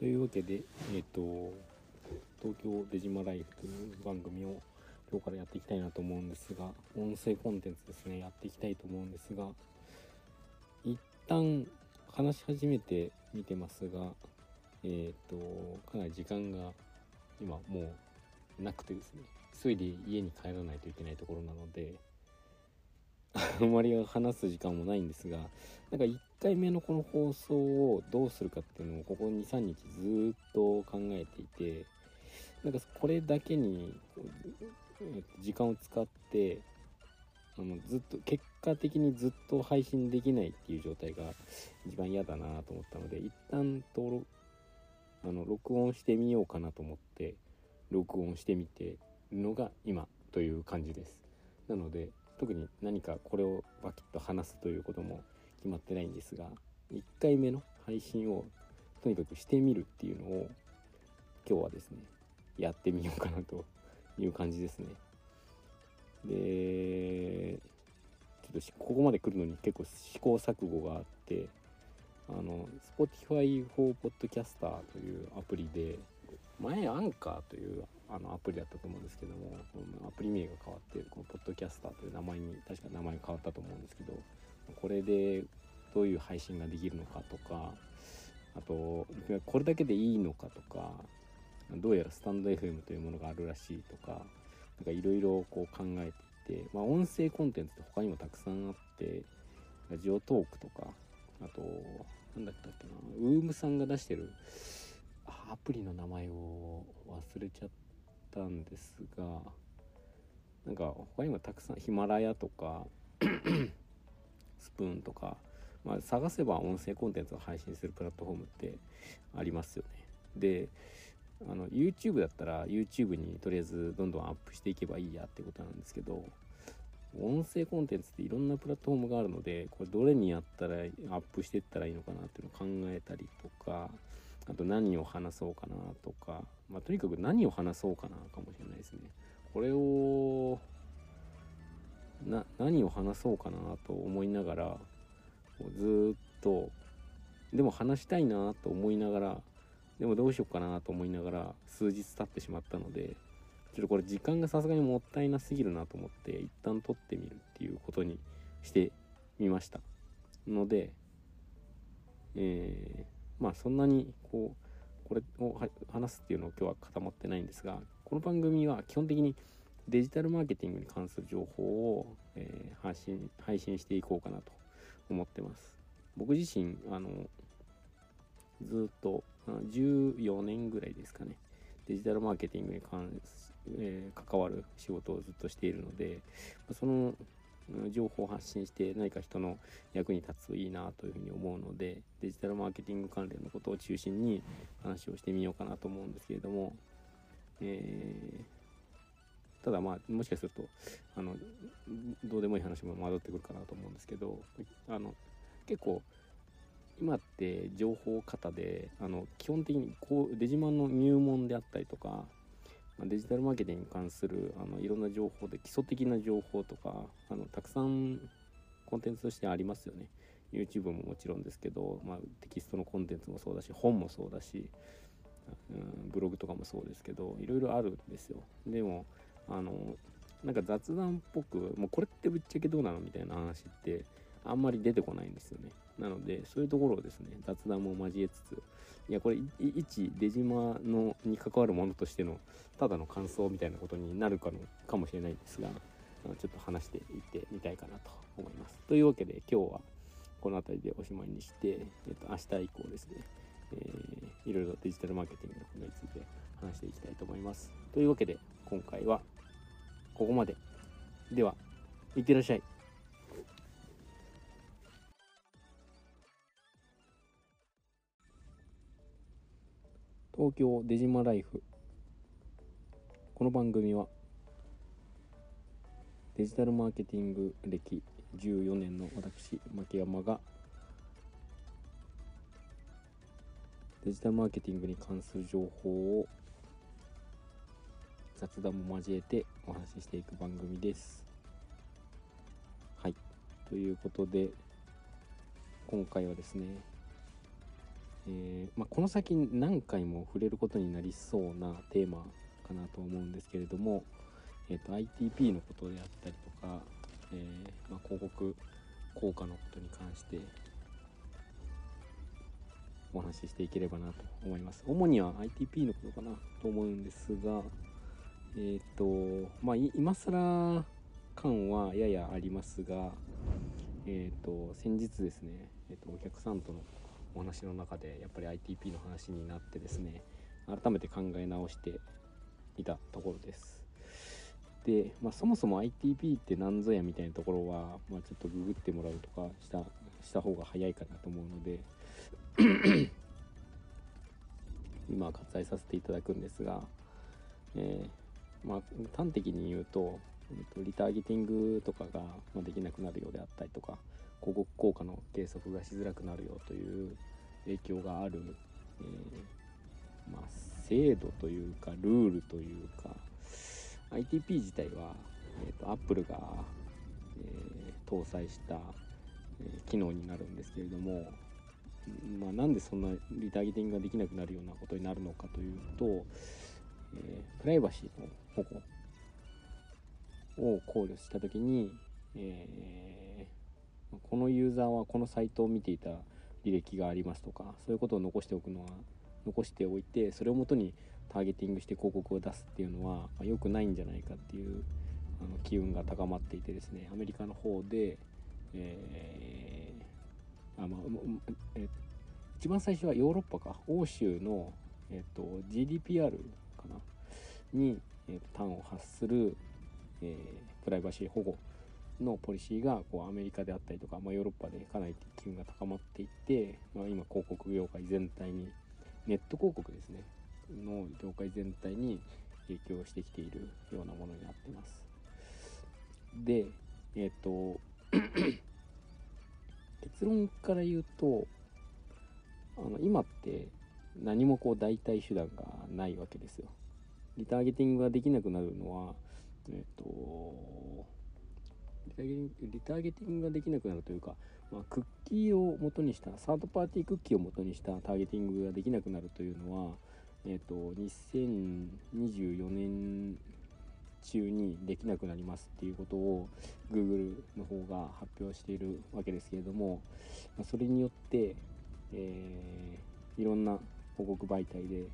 というわけで、えっ、と、東京デジマライフという番組を今日からやっていきたいなと思うんですが、音声コンテンツですね、やっていきたいと思うんですが、一旦話し始めてみてますが、えっ、と、かなり時間が今もうなくてですね、急いで家に帰らないといけないところなので、あんまり話す時間もないんですが、なんか1回目のこの放送をどうするかっていうのをここ2、3日ずっと考えていて、なんかこれだけに時間を使って、あのずっと、結果的にずっと配信できないっていう状態が一番嫌だなと思ったので、一旦登録、あの、録音してみようかなと思って、録音してみてるのが今という感じです。なので、特に何かこれをバキッと話すということも決まってないんですが1回目の配信をとにかくしてみるっていうのを今日はですねやってみようかなという感じですね。でちょっとここまで来るのに結構試行錯誤があってあの Spotify for Podcaster というアプリで前アンカーというあのアプリだったと思うんですけどもアプリ名が変わってこのポッドキャスターという名前に確か名前が変わったと思うんですけどこれでどういう配信ができるのかとかあとこれだけでいいのかとかどうやらスタンド FM というものがあるらしいとかなんかいろいろこう考えていて、まあ、音声コンテンツって他にもたくさんあってラジオトークとかあと何だったっけなウームさんが出してるアプリの名前を忘れちゃったんですがなんか他にもたくさんヒマラヤとかスプーンとか、まあ、探せば音声コンテンツを配信するプラットフォームってありますよね。であの YouTube だったら YouTube にとりあえずどんどんアップしていけばいいやってことなんですけど音声コンテンツっていろんなプラットフォームがあるのでこれどれにやったらアップしていったらいいのかなっていうのを考えたりとかあと何を話そうかなとか、まあ、とにかく何を話そうかなかもしれないですね。これをな何を話そうかなと思いながらずっとでも話したいなと思いながらでもどうしようかなと思いながら数日経ってしまったのでちょっとこれ時間がさすがにもったいなすぎるなと思って一旦撮ってみるっていうことにしてみましたのでえーまあそんなにこうこれを話すっていうのを今日は固まってないんですがこの番組は基本的にデジタルマーケティングに関する情報を、えー、発信配信していこうかなと思ってます。僕自身あのずっと14年ぐらいですかね。デジタルマーケティングに関,、えー、関わる仕事をずっとしているのでその情報を発信して何か人の役に立つといいなというふうに思うのでデジタルマーケティング関連のことを中心に話をしてみようかなと思うんですけれども、えー、ただまあもしかするとあのどうでもいい話も混ざってくるかなと思うんですけどあの結構今って情報型であの基本的にこうデジマンの入門であったりとかデジタルマーケティングに関するあのいろんな情報で基礎的な情報とかあのたくさんコンテンツとしてありますよね。YouTube ももちろんですけど、まあ、テキストのコンテンツもそうだし本もそうだし、うん、ブログとかもそうですけどいろいろあるんですよ。でもあのなんか雑談っぽくもうこれってぶっちゃけどうなのみたいな話ってあんまり出てこないんですよね。なのでそういうところをですね雑談も交えつついやこれ一デジマのに関わるものとしてのただの感想みたいなことになるかのかもしれないんですがちょっと話していってみたいかなと思います。というわけで今日はこの辺りでおしまいにして、えっと、明日以降ですね、えー、いろいろデジタルマーケティングのことについて話していきたいと思います。というわけで今回はここまで。では、いってらっしゃい。東京デジマライフ。この番組はデジタルマーケティング歴14年の私牧山がデジタルマーケティングに関する情報を雑談も交えてお話ししていく番組です。はい。ということで今回はですねえーまあ、この先何回も触れることになりそうなテーマかなと思うんですけれども、えーと、ITP のことであったりとか、えー、まあ、広告効果のことに関してお話ししていければなと思います。主には ITP のことかなと思うんですが、えっ、ー、と、まあ、今更感はややありますが、えっ、ー、と、先日ですね、えっ、ー、と、お客さんとのお話の中で、やっぱり ITP の話になってですね、改めて考え直していたところです。で、まあ、そもそも ITP って何ぞやみたいなところは、まあ、ちょっとググってもらうとかしたした方が早いかなと思うので 今割愛させていただくんですが、えー、まあ、端的に言うと、リターゲティングとかができなくなるようであったりとか広告効果の計測がしづらくなるよという影響がある、えー、まあ、制度というかルールというか ITP 自体は、えーと、Apple が、えー、搭載した、えー、機能になるんですけれども、まあ、なんでそんなリターゲティングができなくなるようなことになるのかというと、えー、プライバシーの保護を考慮した時に、えー、このユーザーはこのサイトを見ていた履歴がありますとかそういうことを残しておくのは残しておいてそれをもとにターゲティングして広告を出すっていうのは、ま、良くないんじゃないかっていうあの機運が高まっていてですねアメリカの方で、えー、あまあえ一番最初はヨーロッパか欧州の、えっと、GDPR かな？に、えっと、端を発する、えー、プライバシー保護のポリシーがこうアメリカであったりとか、まあ、ヨーロッパでかなり機運が高まっていって、まあ、今広告業界全体にネット広告ですねの業界全体に影響してきているようなものになってます。で、えっ、ー、と結論から言うとあの今って何もこう代替手段がないわけですよ。リターゲティングができなくなるのは、えっ、ー、とリターゲティングができなくなるというか、まあ、クッキーを元にしたサードパーティークッキーを元にしたターゲティングができなくなるというのは、えっ、ー、と2024年中にできなくなりますっていうことを Google の方が発表しているわけですけれども、まそれによって、えー、いろんな広告媒体で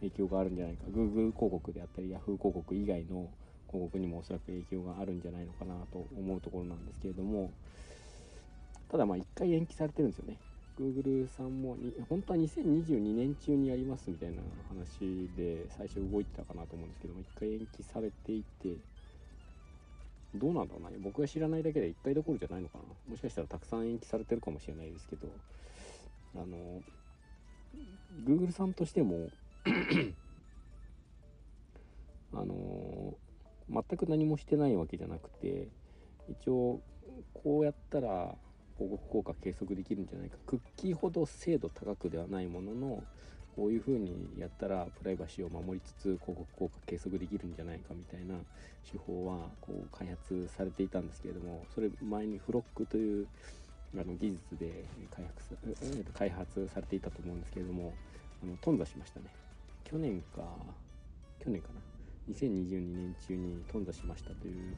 影響があるんじゃないか。Google 広告であったり Yahoo 広告以外の広告にもおそらく影響があるんじゃないのかなと思うところなんですけれどもただまあ1回延期されてるんですよね。Google さんもに本当は2022年中にやりますみたいな話で最初動いてたかなと思うんですけども1回延期されていてどうなんだろうな。僕が知らないだけで1回どころじゃないのかな。もしかしたらたくさん延期されてるかもしれないですけどあの Google さんとしても あの全く何もしてないわけじゃなくて一応こうやったら広告効果計測できるんじゃないか。クッキーほど精度高くではないもののこういう風にやったらプライバシーを守りつつ広告効果計測できるんじゃないかみたいな手法はこう開発されていたんですけれどもそれ前にフロックというあの技術で開発開発されていたと思うんですけれどもあの頓挫しましたね。去年か去年かな。2022年中に頓挫しましたという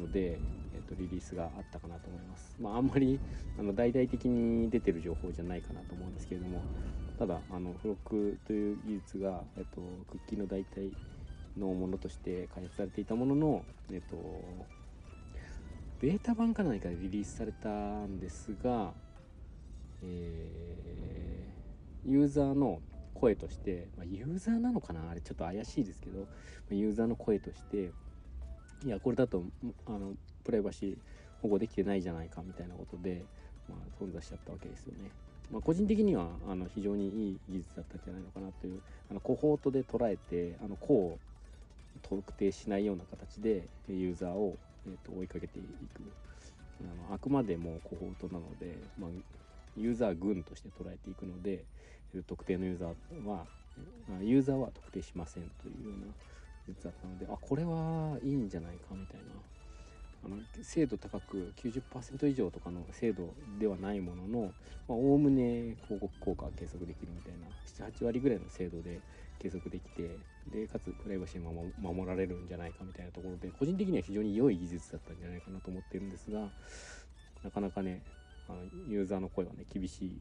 ので、えーと、リリースがあったかなと思います。まあ、あんまりあの大々的に出てる情報じゃないかなと思うんですけれどもただあのフロックという技術が、えーと、クッキーの代替のものとして開発されていたものの、えーと、ベータ版か何かでリリースされたんですが、えー、ユーザーの声として、まあ、ユーザーなのかな？あれちょっと怪しいですけどまあユーザーの声としていやこれだとあのプライバシー保護できてないじゃないかみたいなことで、まあ、頓挫しちゃったわけですよね。まあ、個人的にはあの非常にいい技術だったんじゃないのかなというあのコホートで捉えてあの個を特定しないような形でユーザーを、えー、と追いかけていくあのあくまでもコホートなので、まあ、ユーザー群として捉えていくので特定のユーザーはユーザーは特定しませんというような術だったのであこれはいいんじゃないかみたいな。あの精度高く90%以上とかの精度ではないもののおおむね広告効果が計測できるみたいな78割ぐらいの精度で計測できてでかつプライバシーも守られるんじゃないかみたいなところで個人的には非常に良い技術だったんじゃないかなと思ってるんですがなかなかねあのユーザーの声はね厳しい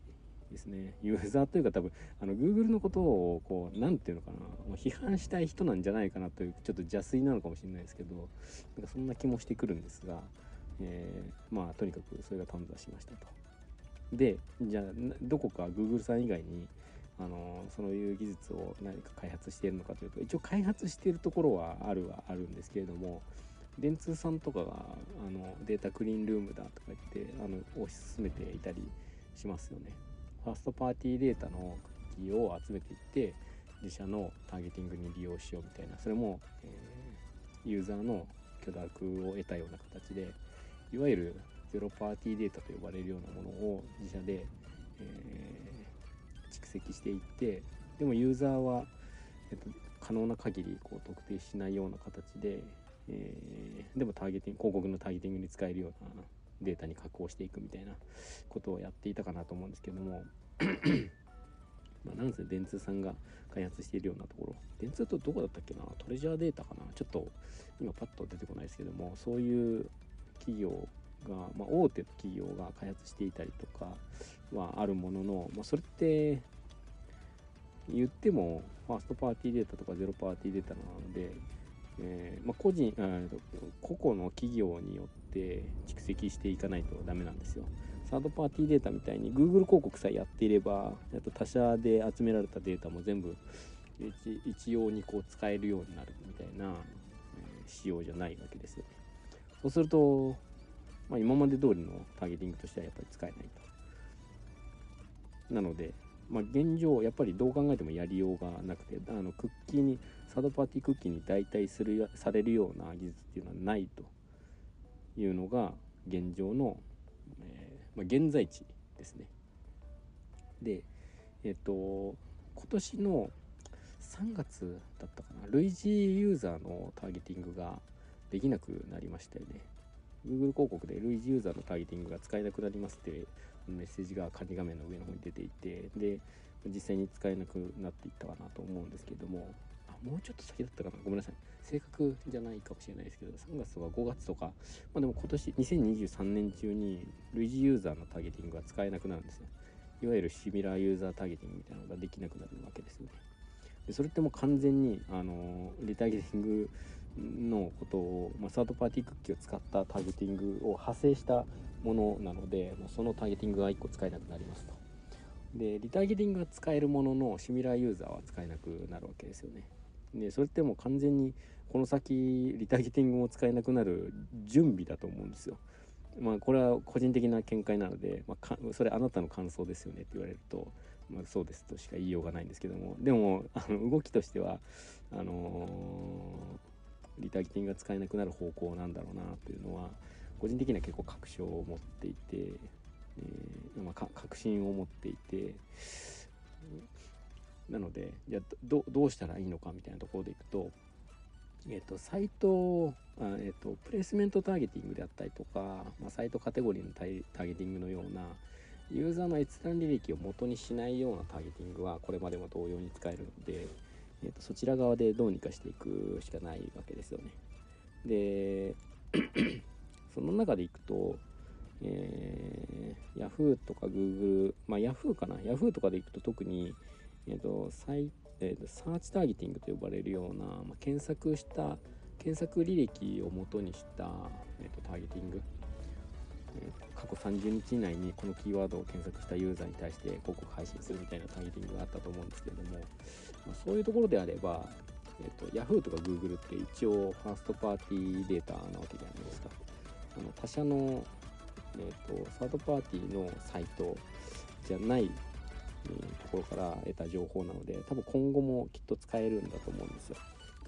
ですねユーザーというか多分あの Google のことをこう何て言うのかなもう批判したい人なんじゃないかなというちょっと邪推なのかもしれないですけどなんかそんな気もしてくるんですが、えー、まあとにかくそれが頓挫しましたと。でじゃあどこか Google さん以外にあのそういう技術を何か開発しているのかというと一応開発しているところはあるはあるんですけれども電通さんとかがあのデータクリーンルームだとか言ってあの推し進めていたりしますよね。ファーストパーティーデータのクッキーを集めていって自社のターゲティングに利用しようみたいな。それも、えー、ユーザーの許諾を得たような形でいわゆるゼロパーティーデータと呼ばれるようなものを自社で、えー、蓄積していってでもユーザーは、えっと、可能な限りこう特定しないような形で、えー、でもターゲティング広告のターゲティングに使えるようなデータに加工していくみたいなことをやっていたかなと思うんですけども。まあなんせ電通さんが開発しているようなところ。電通とどこだったっけな？トレジャーデータかな？ちょっと今パッと出てこないですけども。そういう企業が、まあ、大手の企業が開発していたりとかはあるものの、まあ、それって言ってもファーストパーティーデータとかゼロパーティーデータなのでえー、まあ、個人個々の企業によって蓄積していかないとダメなんですよ。サードパーティーデータみたいに Google 広告さえやっていればあと他社で集められたデータも全部一様にこう使えるようになるみたいな、え、仕様じゃないわけです。そうすると、まあ、今まで通りのターゲティングとしてはやっぱり使えないと。なので、まあ、現状やっぱりどう考えてもやりようがなくてあのクッキーにサードパーティークッキーに代替するされるような技術っていうのはないというのが現状の、えー、まあ、現在地ですね。でえっ、ー、と今年の3月だったかな類似ユーザーのターゲティングができなくなりましたよね。Google 広告で類似ユーザーのターゲティングが使えなくなりますってメッセージが管理画面の上の方に出ていてで実際に使えなくなっていったかなと思うんですけどももうちょっと先だったかな？ごめんなさい。正確じゃないかもしれないですけど3月とか5月とか、まあ、でも今年2023年中に類似ユーザーのターゲティングが使えなくなるんですよいわゆるシミラーユーザーターゲティングみたいなのができなくなるわけですよね。でそれってもう完全にあのリターゲティングのことを、まあ、サードパーティークッキーを使ったターゲティングを派生したものなので、まあ、そのターゲティングが1個使えなくなりますと。でリターゲティングが使えるもののシミラーユーザーは使えなくなるわけですよね。でそれってもう完全にこの先リターゲティングも使えなくなる準備だと思うんですよ。まあこれは個人的な見解なので、まあ、それあなたの感想ですよねって言われると、まあ、そうですとしか言いようがないんですけどもでもあの動きとしてはあのー、リターゲティングが使えなくなる方向なんだろうなというのは個人的には結構確証を持っていて、えーまあ、確信を持っていてなのでじゃあどどうしたらいいのかみたいなところでいくと,、えーと、サイトあ、えーと、プレイスメントターゲティングであったりとか、まあ、サイトカテゴリーのターゲティングのようなユーザーの閲覧履歴を元にしないようなターゲティングはこれまでも同様に使えるので、えーと、そちら側でどうにかしていくしかないわけですよね。でその中でいくと、えー、Yahoo とか Google、まあ Yahoo かな？Yahoo とかでいくと特に、えーとサイえーと、サーチターゲティングと呼ばれるような、まあ、検索した検索履歴を元にした、えーと、ターゲティング、えー、過去30日以内にこのキーワードを検索したユーザーに対して広告配信するみたいなターゲティングがあったと思うんですけれども、まあ、そういうところであれば、えーと、Yahoo とか Google って一応ファーストパーティーデータなわけじゃないですか。あの他社の、えーとサードパーティーのサイトじゃないところから得た情報なので多分今後もきっと使えるんだと思うんですよ。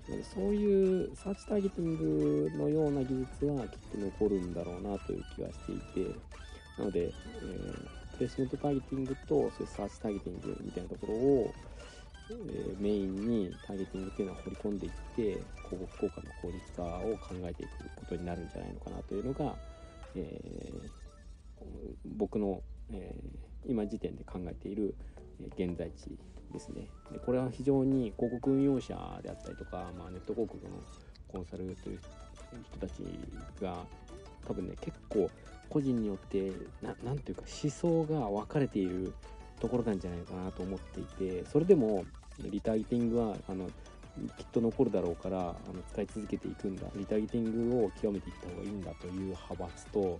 なのでそういうサーチターゲティングのような技術はきっと残るんだろうなという気はしていてなので、えー、プレスメントターゲティングとそういうサーチターゲティングみたいなところを、えーメインにターゲティングっていうのは掘り込んでいって広告効果の効率化を考えていくことになるんじゃないのかなというのが、えー僕の、えー今時点で考えている現在地ですね。でこれは非常に広告運用者であったりとか、まあ、ネット広告のコンサルという人たちが多分ね結構個人によってななんていうか思想が分かれているところなんじゃないかなと思っていてそれでもリターゲティングはあのきっと残るだろうからあの使い続けていくんだ。リターゲティングを極めていった方がいいんだという派閥と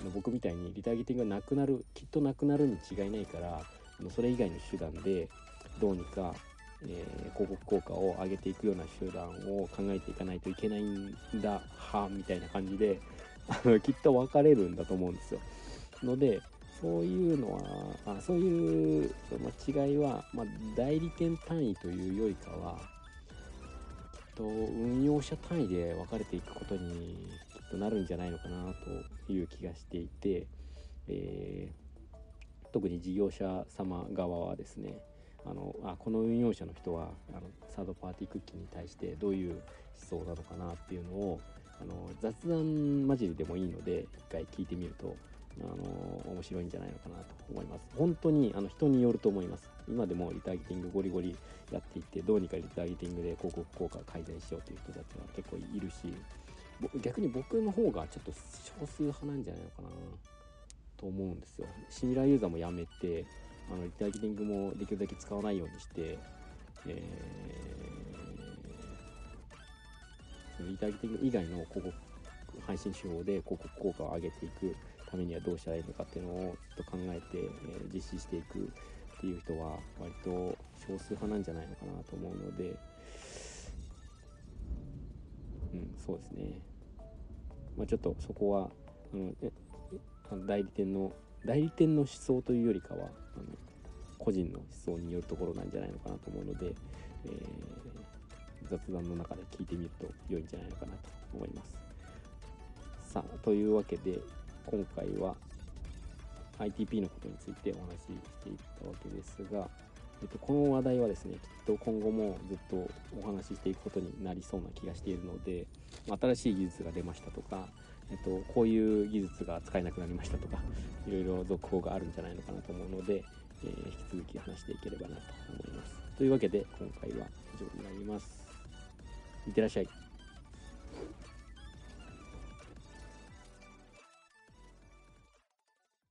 あの僕みたいにリターゲティングがなくなるきっとなくなるに違いないからあのそれ以外の手段でどうにか、えー広告効果を上げていくような手段を考えていかないといけないんだはみたいな感じであのきっと分かれるんだと思うんですよ。のでそういうのはあそういう、ま、違いは、まあ、代理店単位というよりかはきっと運用者単位で分かれていくことにとなるんじゃないのかなという気がしていて、えー特に事業者様側はですねあのあこの運用者の人はあのサードパーティークッキーに対してどういう思想なのかなっていうのをあの雑談交じりでもいいので一回聞いてみるとあの面白いんじゃないのかなと思います。本当にあの人によると思います。今でもリターゲティングゴリゴリやっていってどうにかリターゲティングで広告効果を改善しようという人たちは結構いるし逆に僕の方がちょっと少数派なんじゃないのかなと思うんですよ。シミュラーユーザーもやめてあのリターゲティングもできるだけ使わないようにして、えーリターゲティング以外の広告配信手法で広告効果を上げていくためにはどうしたらいいのかっていうのをちょっと考えて、えー実施していくっていう人は割と少数派なんじゃないのかなと思うのでうんそうですね。まあちょっとそこはあのあの代理店の代理店の思想というよりかはあの個人の思想によるところなんじゃないのかなと思うので、えー雑談の中で聞いてみると良いんじゃないのかなと思います。さあというわけで今回は ITP のことについてお話ししていったわけですが、えっと、この話題はですねきっと今後もずっとお話ししていくことになりそうな気がしているので新しい技術が出ましたとか、えっと、こういう技術が使えなくなりましたとかいろいろ続報があるんじゃないのかなと思うので、えー引き続き話していければなと思います。というわけで今回は以上になります。いってらっしゃい。